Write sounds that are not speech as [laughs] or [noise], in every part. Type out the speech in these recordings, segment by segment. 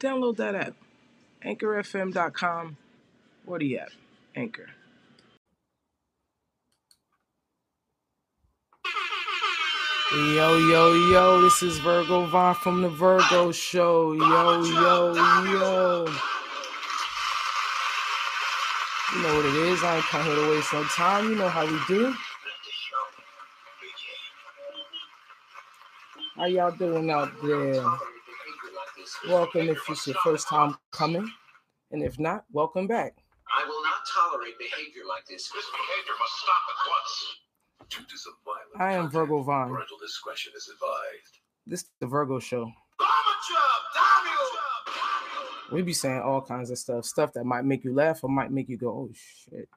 Download that app. AnchorFM.com or the app. Anchor. Yo, yo, yo, this is Virgo Vaughn from the Virgo Show. Yo, yo, yo. You know what it is. I ain't come here to waste no time. You know how we do. How y'all doing out there? Welcome if it's your first time coming. And if not, welcome back. I will not tolerate behavior like this. This behavior must stop at once. Due to some violent I am Virgo Vaughn. Parental discretion is advised. This is the Virgo Show. We be saying all kinds of stuff, stuff that might make you laugh or might make you go, "Oh shit."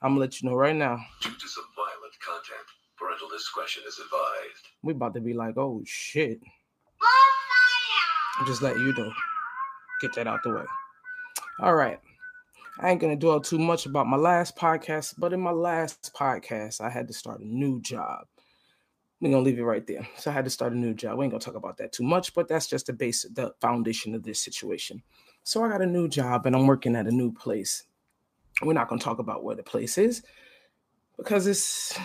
I'm gonna let you know right now. Due to some violent content, parental discretion is advised. We about to be like, "Oh shit." Just letting you know. Get that out the way. All right. I ain't gonna dwell too much about my last podcast, but in my last podcast, I had to start a new job. We're gonna leave it right there. So I had to start a new job. We ain't gonna talk about that too much, but that's just the base, the foundation of this situation. So I got a new job and I'm working at a new place. We're not gonna talk about where the place is because it's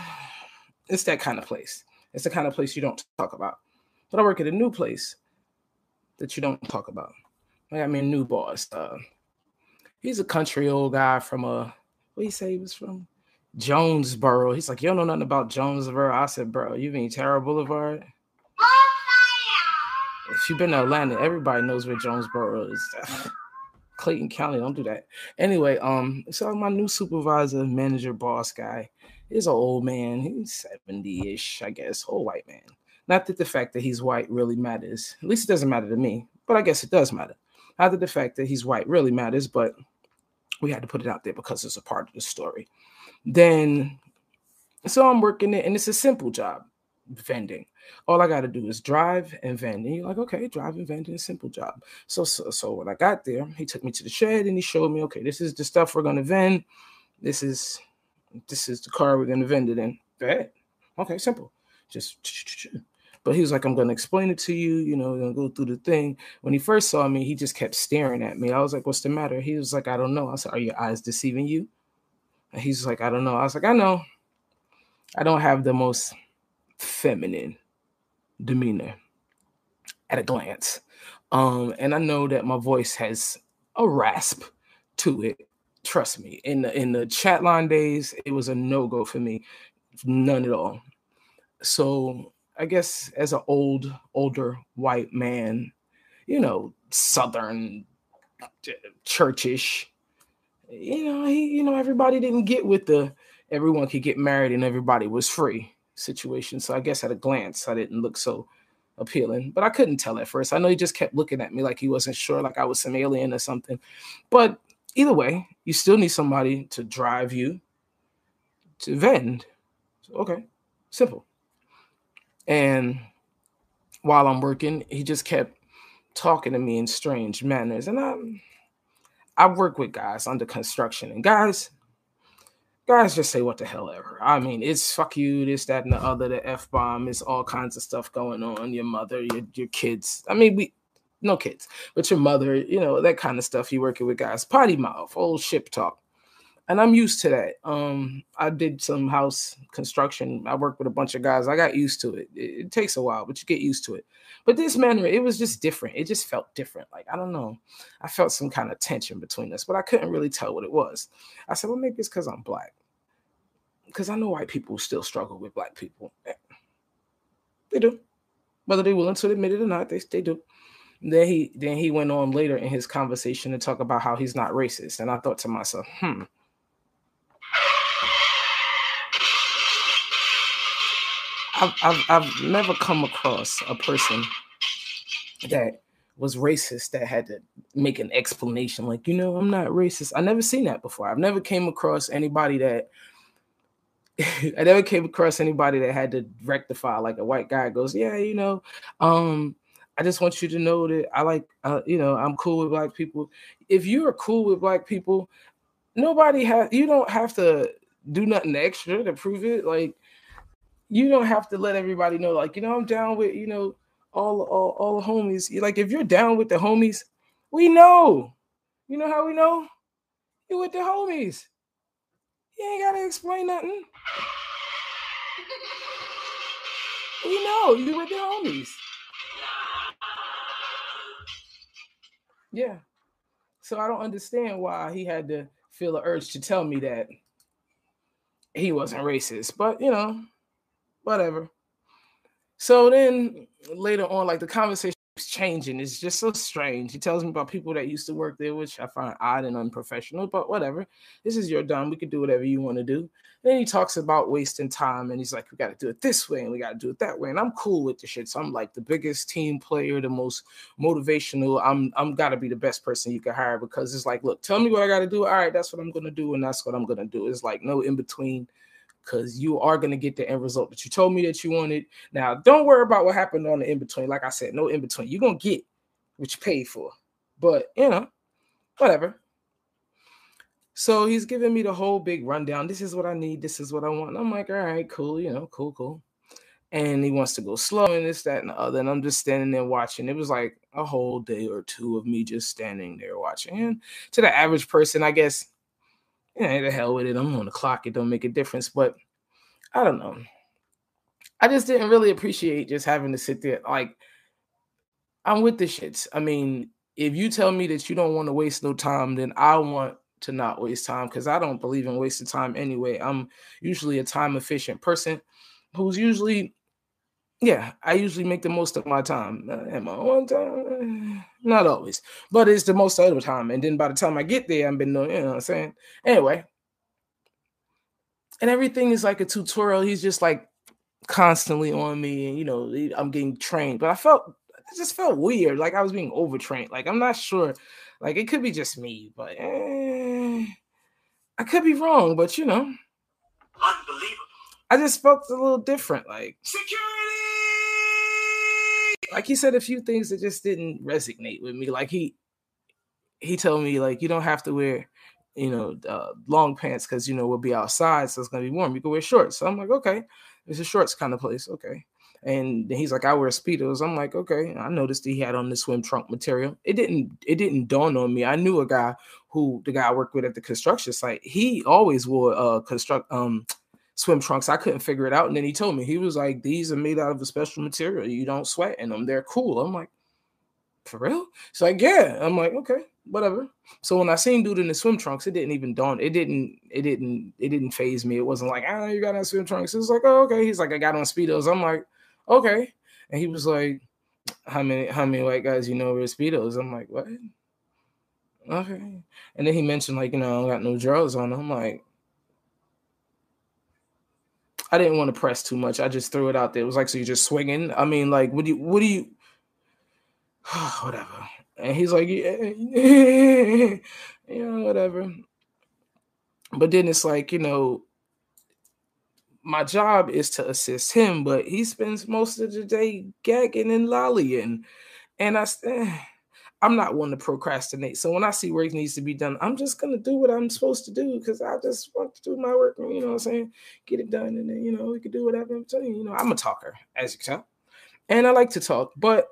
it's that kind of place. It's the kind of place you don't talk about. But I work at a new place that you don't talk about. I got me a new boss. Uh, he's a country old guy from uh, what he say he was from? Jonesboro. He's like, you don't know nothing about Jonesboro. I said, bro, you mean Tara Boulevard? If you've been to Atlanta, everybody knows where Jonesboro is. [laughs] Clayton County, don't do that. Anyway, um, so my new supervisor, manager, boss guy is an old man. He's 70-ish, I guess, old white man. Not that the fact that he's white really matters. At least it doesn't matter to me, but I guess it does matter. Not that the fact that he's white really matters, but we had to put it out there because it's a part of the story. Then, so I'm working it, and it's a simple job, vending. All I got to do is drive and vend. And you're like, okay, drive and vend is a simple job. So, so, so when I got there, he took me to the shed and he showed me, okay, this is the stuff we're gonna vend. This is, this is the car we're gonna vend it in. Bad. Okay, simple. Just. But he was like, I'm gonna explain it to you. You know, gonna go through the thing. When he first saw me, he just kept staring at me. I was like, what's the matter? He was like, I don't know. I said, Are your eyes deceiving you? And he's like, I don't know. I was like, I know. I don't have the most feminine demeanor at a glance. Um, and I know that my voice has a rasp to it. Trust me. In the in the chat line days, it was a no-go for me. None at all. So I guess as an old, older white man, you know, southern uh, churchish, you know, he, you know, everybody didn't get with the everyone could get married and everybody was free situation. So I guess at a glance, I didn't look so appealing, but I couldn't tell at first. I know he just kept looking at me like he wasn't sure, like I was some alien or something. But either way, you still need somebody to drive you to vend. So, okay, simple. And while I'm working, he just kept talking to me in strange manners. And I, I work with guys under construction, and guys, guys just say what the hell ever. I mean, it's fuck you, this, that, and the other, the f bomb. It's all kinds of stuff going on. Your mother, your your kids. I mean, we no kids, but your mother. You know that kind of stuff. You working with guys, potty mouth, old ship talk and I'm used to that. Um, I did some house construction. I worked with a bunch of guys. I got used to it. it. It takes a while, but you get used to it. But this manner, it was just different. It just felt different. Like I don't know. I felt some kind of tension between us, but I couldn't really tell what it was. I said, well, maybe it's because I'm black. Because I know white people still struggle with black people. They do, whether they're willing to admit it or not. They they do. Then he then he went on later in his conversation to talk about how he's not racist, and I thought to myself, hmm I've, I've, I've never come across a person that was racist that had to make an explanation like you know i'm not racist. I never seen that before. I've never came across anybody that [laughs] i never came across anybody that had to rectify like a white guy goes yeah you know um i just want you to know that i like uh, you know i'm cool with black people. If you're cool with black people nobody has you don't have to do nothing extra to prove it like you don't have to let everybody know like you know i'm down with you know all all all the homies. Like if you're down with the homies, we know. You know how we know? You with the homies. You ain't gotta explain nothing. We know you with the homies. Yeah. So I don't understand why he had to feel the urge to tell me that he wasn't racist. But you know, whatever. So then later on, like the conversation is changing. It's just so strange. He tells me about people that used to work there, which I find odd and unprofessional, but whatever. This is your done. We can do whatever you want to do. Then he talks about wasting time and he's like, we got to do it this way and we got to do it that way. And I'm cool with the shit. So I'm like the biggest team player, the most motivational. I'm I'm gotta be the best person you can hire because it's like, look, tell me what I gotta do. All right, that's what I'm gonna do, and that's what I'm gonna do. It's like no in between because you are going to get the end result that you told me that you wanted. Now, don't worry about what happened on the in between. Like I said, no in between. You're going to get what you paid for. But, you know, whatever. So he's giving me the whole big rundown. This is what I need. This is what I want. And I'm like, all right, cool, you know, cool, cool. And he wants to go slow and this, that, and the other. And I'm just standing there watching. It was like a whole day or two of me just standing there watching. And to the average person, I guess yeah, the hell with it. I'm on the clock. It don't make a difference. But I don't know. I just didn't really appreciate just having to sit there. Like, I'm with the shits. I mean, if you tell me that you don't want to waste no time, then I want to not waste time because I don't believe in wasting time anyway. I'm usually a time efficient person who's usually yeah, I usually make the most of my time. Uh, am I on time? Not always, but it's the most of the time. And then by the time I get there, I've been doing, you know what I'm saying? Anyway, and everything is like a tutorial. He's just like constantly on me, and you know, I'm getting trained. But I felt it just felt weird, like I was being overtrained. Like I'm not sure, like it could be just me, but eh, I could be wrong. But you know, Unbelievable. I just felt a little different. Like Security! Like he said a few things that just didn't resonate with me. Like he he told me like you don't have to wear you know uh, long pants because you know we'll be outside, so it's gonna be warm. You can wear shorts. So I'm like, okay, it's a shorts kind of place. Okay. And he's like, I wear speedos. I'm like, okay. I noticed he had on the swim trunk material. It didn't. It didn't dawn on me. I knew a guy who the guy I worked with at the construction site. He always wore uh construct um swim trunks. I couldn't figure it out. And then he told me, he was like, These are made out of a special material. You don't sweat in them. They're cool. I'm like, For real? It's like, Yeah. I'm like, Okay, whatever. So when I seen dude in the swim trunks, it didn't even dawn. It didn't, it didn't, it didn't phase me. It wasn't like, Ah, you got on swim trunks. It was like, Oh, okay. He's like, I got on Speedos. I'm like, Okay. And he was like, How many, how many white guys you know wear Speedos? I'm like, What? Okay. And then he mentioned, like, you know, I don't got no drawers on. I'm like, I didn't want to press too much. I just threw it out there. It was like, so you're just swinging. I mean, like, what do you, what do you, [sighs] whatever. And he's like, yeah, [laughs] yeah, whatever. But then it's like, you know, my job is to assist him, but he spends most of the day gagging and lollying. And I, eh, I'm not one to procrastinate. So when I see work needs to be done, I'm just gonna do what I'm supposed to do because I just want to do my work. You know what I'm saying? Get it done, and then you know we can do whatever I'm saying. You know, I'm a talker, as you can tell, and I like to talk, but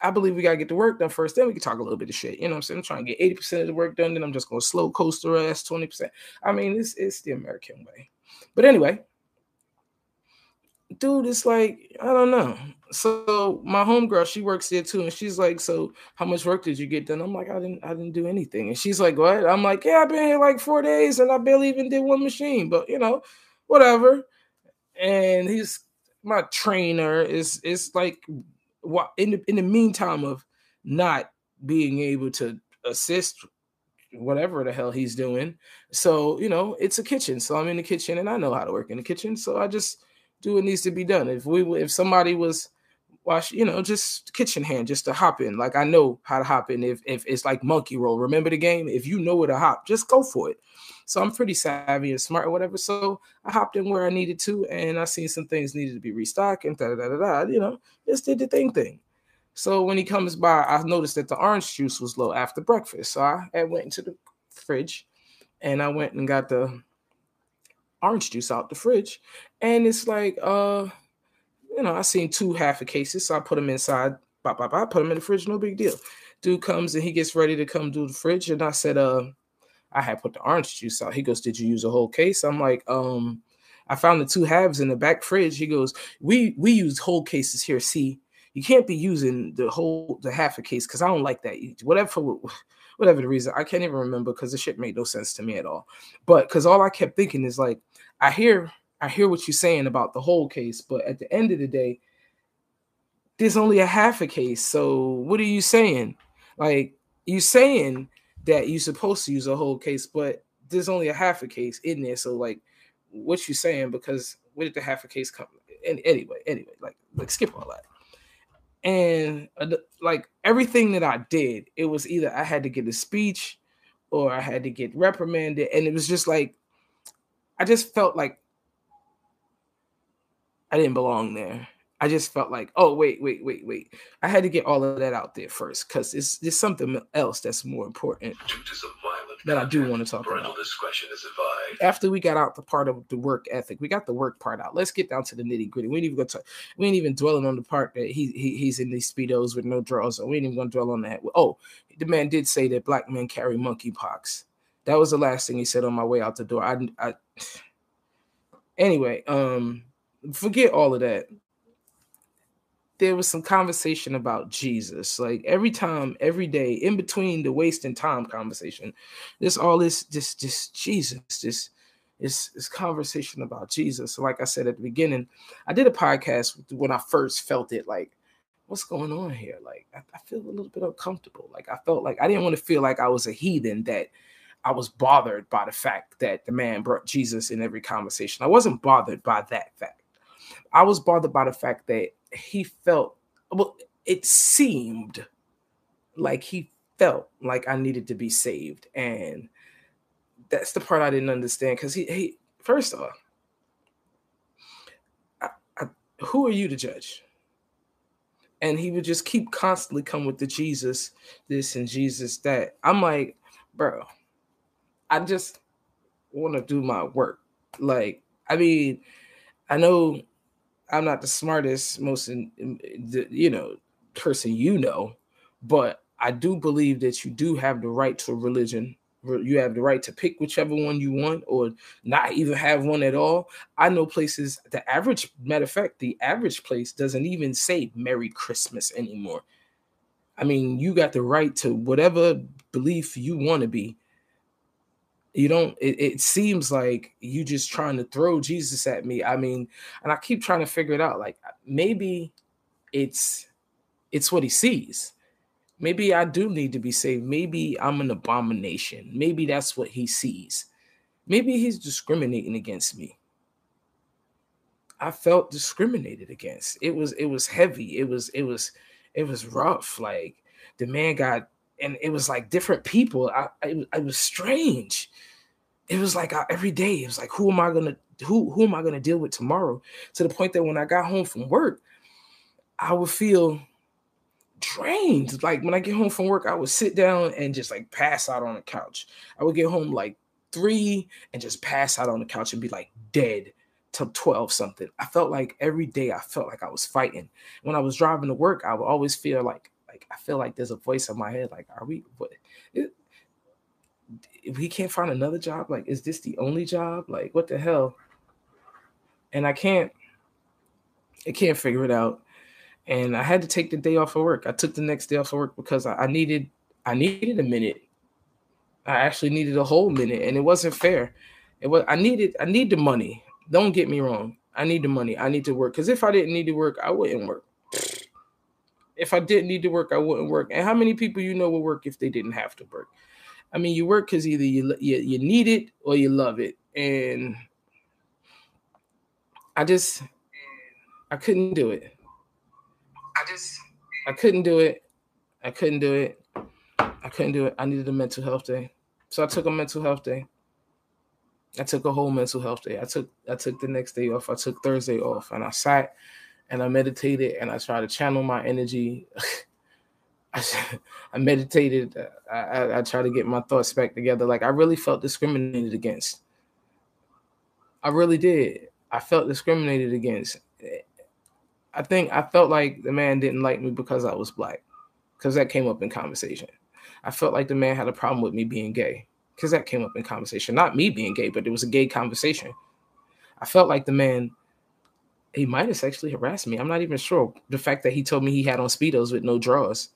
I believe we gotta get the work done first. Then we can talk a little bit of shit. You know what I'm saying? I'm trying to get 80% of the work done, then I'm just gonna slow coaster ass 20%. I mean, it's it's the American way. But anyway, dude, it's like, I don't know. So my homegirl, she works there too, and she's like, So how much work did you get done? I'm like, I didn't I didn't do anything. And she's like, What? I'm like, Yeah, I've been here like four days and I barely even did one machine, but you know, whatever. And he's my trainer is is like what in the in the meantime of not being able to assist whatever the hell he's doing. So, you know, it's a kitchen. So I'm in the kitchen and I know how to work in the kitchen. So I just do what needs to be done. If we if somebody was wash, you know, just kitchen hand, just to hop in. Like I know how to hop in. If if it's like monkey roll, remember the game? If you know where to hop, just go for it. So I'm pretty savvy and smart or whatever. So I hopped in where I needed to, and I seen some things needed to be restocked and da da da da. You know, just did the thing thing. So when he comes by, I noticed that the orange juice was low after breakfast. So I, I went into the fridge, and I went and got the orange juice out the fridge, and it's like uh you know, I seen two half a cases, so I put them inside. Bop, bop, bop, put them in the fridge, no big deal. Dude comes and he gets ready to come do the fridge, and I said, uh, I had put the orange juice out. He goes, Did you use a whole case? I'm like, um, I found the two halves in the back fridge. He goes, We we use whole cases here. See, you can't be using the whole the half a case because I don't like that. Whatever whatever the reason, I can't even remember because the shit made no sense to me at all. But because all I kept thinking is like, I hear I hear what you're saying about the whole case, but at the end of the day, there's only a half a case. So what are you saying? Like you saying that you're supposed to use a whole case, but there's only a half a case in there. So like what you saying? Because where did the half a case come? And anyway, anyway, like like skip all that. And uh, like everything that I did, it was either I had to get a speech or I had to get reprimanded, and it was just like I just felt like I didn't belong there. I just felt like, oh wait, wait, wait, wait. I had to get all of that out there first because it's there's something else that's more important that I do want to talk about. Discretion is advised. After we got out the part of the work ethic, we got the work part out. Let's get down to the nitty gritty. We ain't even going to. We ain't even dwelling on the part that he, he he's in these speedos with no drawers. So we ain't even going to dwell on that. Oh, the man did say that black men carry monkeypox. That was the last thing he said on my way out the door. I, I [sighs] anyway, um forget all of that. There was some conversation about Jesus. Like every time, every day, in between the wasting time conversation, there's all this, this, this Jesus, this, this, this conversation about Jesus. So like I said at the beginning, I did a podcast when I first felt it. Like, what's going on here? Like, I, I feel a little bit uncomfortable. Like, I felt like I didn't want to feel like I was a heathen that I was bothered by the fact that the man brought Jesus in every conversation. I wasn't bothered by that fact. I was bothered by the fact that he felt well, it seemed like he felt like I needed to be saved. And that's the part I didn't understand. Because he, he first off, I, I, who are you to judge? And he would just keep constantly come with the Jesus this and Jesus that. I'm like, bro, I just want to do my work. Like, I mean, I know I'm not the smartest, most you know person you know, but I do believe that you do have the right to religion. You have the right to pick whichever one you want, or not even have one at all. I know places. The average, matter of fact, the average place doesn't even say "Merry Christmas" anymore. I mean, you got the right to whatever belief you want to be you don't it, it, seems like you just trying to throw jesus at me. I mean and i keep trying to figure it out like maybe it's it's what he sees. Maybe i do need to be saved. Maybe i'm an abomination. Maybe that's what he sees. Maybe he's discriminating against me. I felt discriminated against. It was it was heavy. It was it was it was rough. Like the man got and it was like different people. I, it, it was strange. It was like I, every day, it was like, who am I gonna who who am I gonna deal with tomorrow? To the point that when I got home from work, I would feel drained. Like when I get home from work, I would sit down and just like pass out on the couch. I would get home like three and just pass out on the couch and be like dead till 12 something. I felt like every day I felt like I was fighting. When I was driving to work, I would always feel like like I feel like there's a voice in my head, like, are we what if we can't find another job, like, is this the only job? Like, what the hell? And I can't, I can't figure it out. And I had to take the day off of work. I took the next day off of work because I, I needed, I needed a minute. I actually needed a whole minute, and it wasn't fair. It was, I needed, I need the money. Don't get me wrong. I need the money. I need to work. Because if I didn't need to work, I wouldn't work if I didn't need to work, I wouldn't work. And how many people you know would work if they didn't have to work? I mean, you work because either you, you you need it or you love it, and I just I couldn't do it. I just I couldn't do it. I couldn't do it. I couldn't do it. I needed a mental health day. So I took a mental health day. I took a whole mental health day. I took I took the next day off. I took Thursday off and I sat and I meditated and I tried to channel my energy. [laughs] I, meditated. I, I, I tried to get my thoughts back together. Like I really felt discriminated against. I really did. I felt discriminated against. I think I felt like the man didn't like me because I was black, because that came up in conversation. I felt like the man had a problem with me being gay, because that came up in conversation. Not me being gay, but it was a gay conversation. I felt like the man, he might have sexually harassed me. I'm not even sure. The fact that he told me he had on Speedos with no drawers.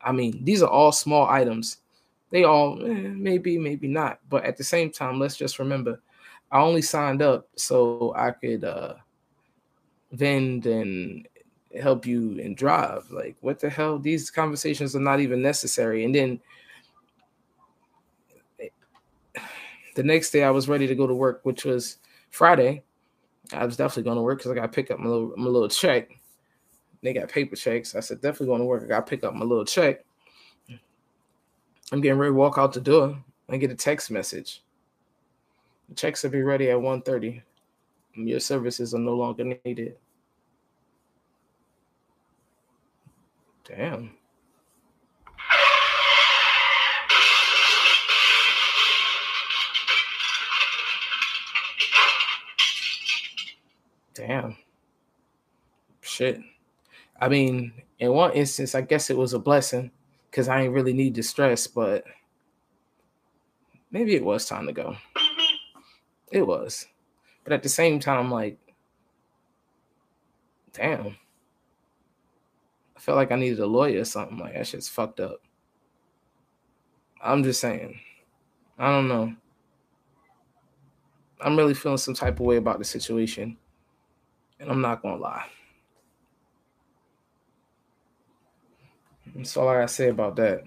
I mean, these are all small items. They all, eh, maybe, maybe not. But at the same time, let's just remember I only signed up so I could uh, vend and help you and drive. Like, what the hell? These conversations are not even necessary. And then the next day, I was ready to go to work, which was Friday. I was definitely going to work because I got to pick up my little, my little check. They got paper checks. I said, definitely going to work. I got to pick up my little check. I'm getting ready to walk out the door and get a text message. The checks will be ready at 1.30. Your services are no longer needed. Damn. Damn. Shit. I mean, in one instance, I guess it was a blessing because I ain't really need the stress, but maybe it was time to go. It was. But at the same time, like, damn. I felt like I needed a lawyer or something. Like that shit's fucked up. I'm just saying. I don't know. I'm really feeling some type of way about the situation. And I'm not gonna lie. That's all I gotta say about that.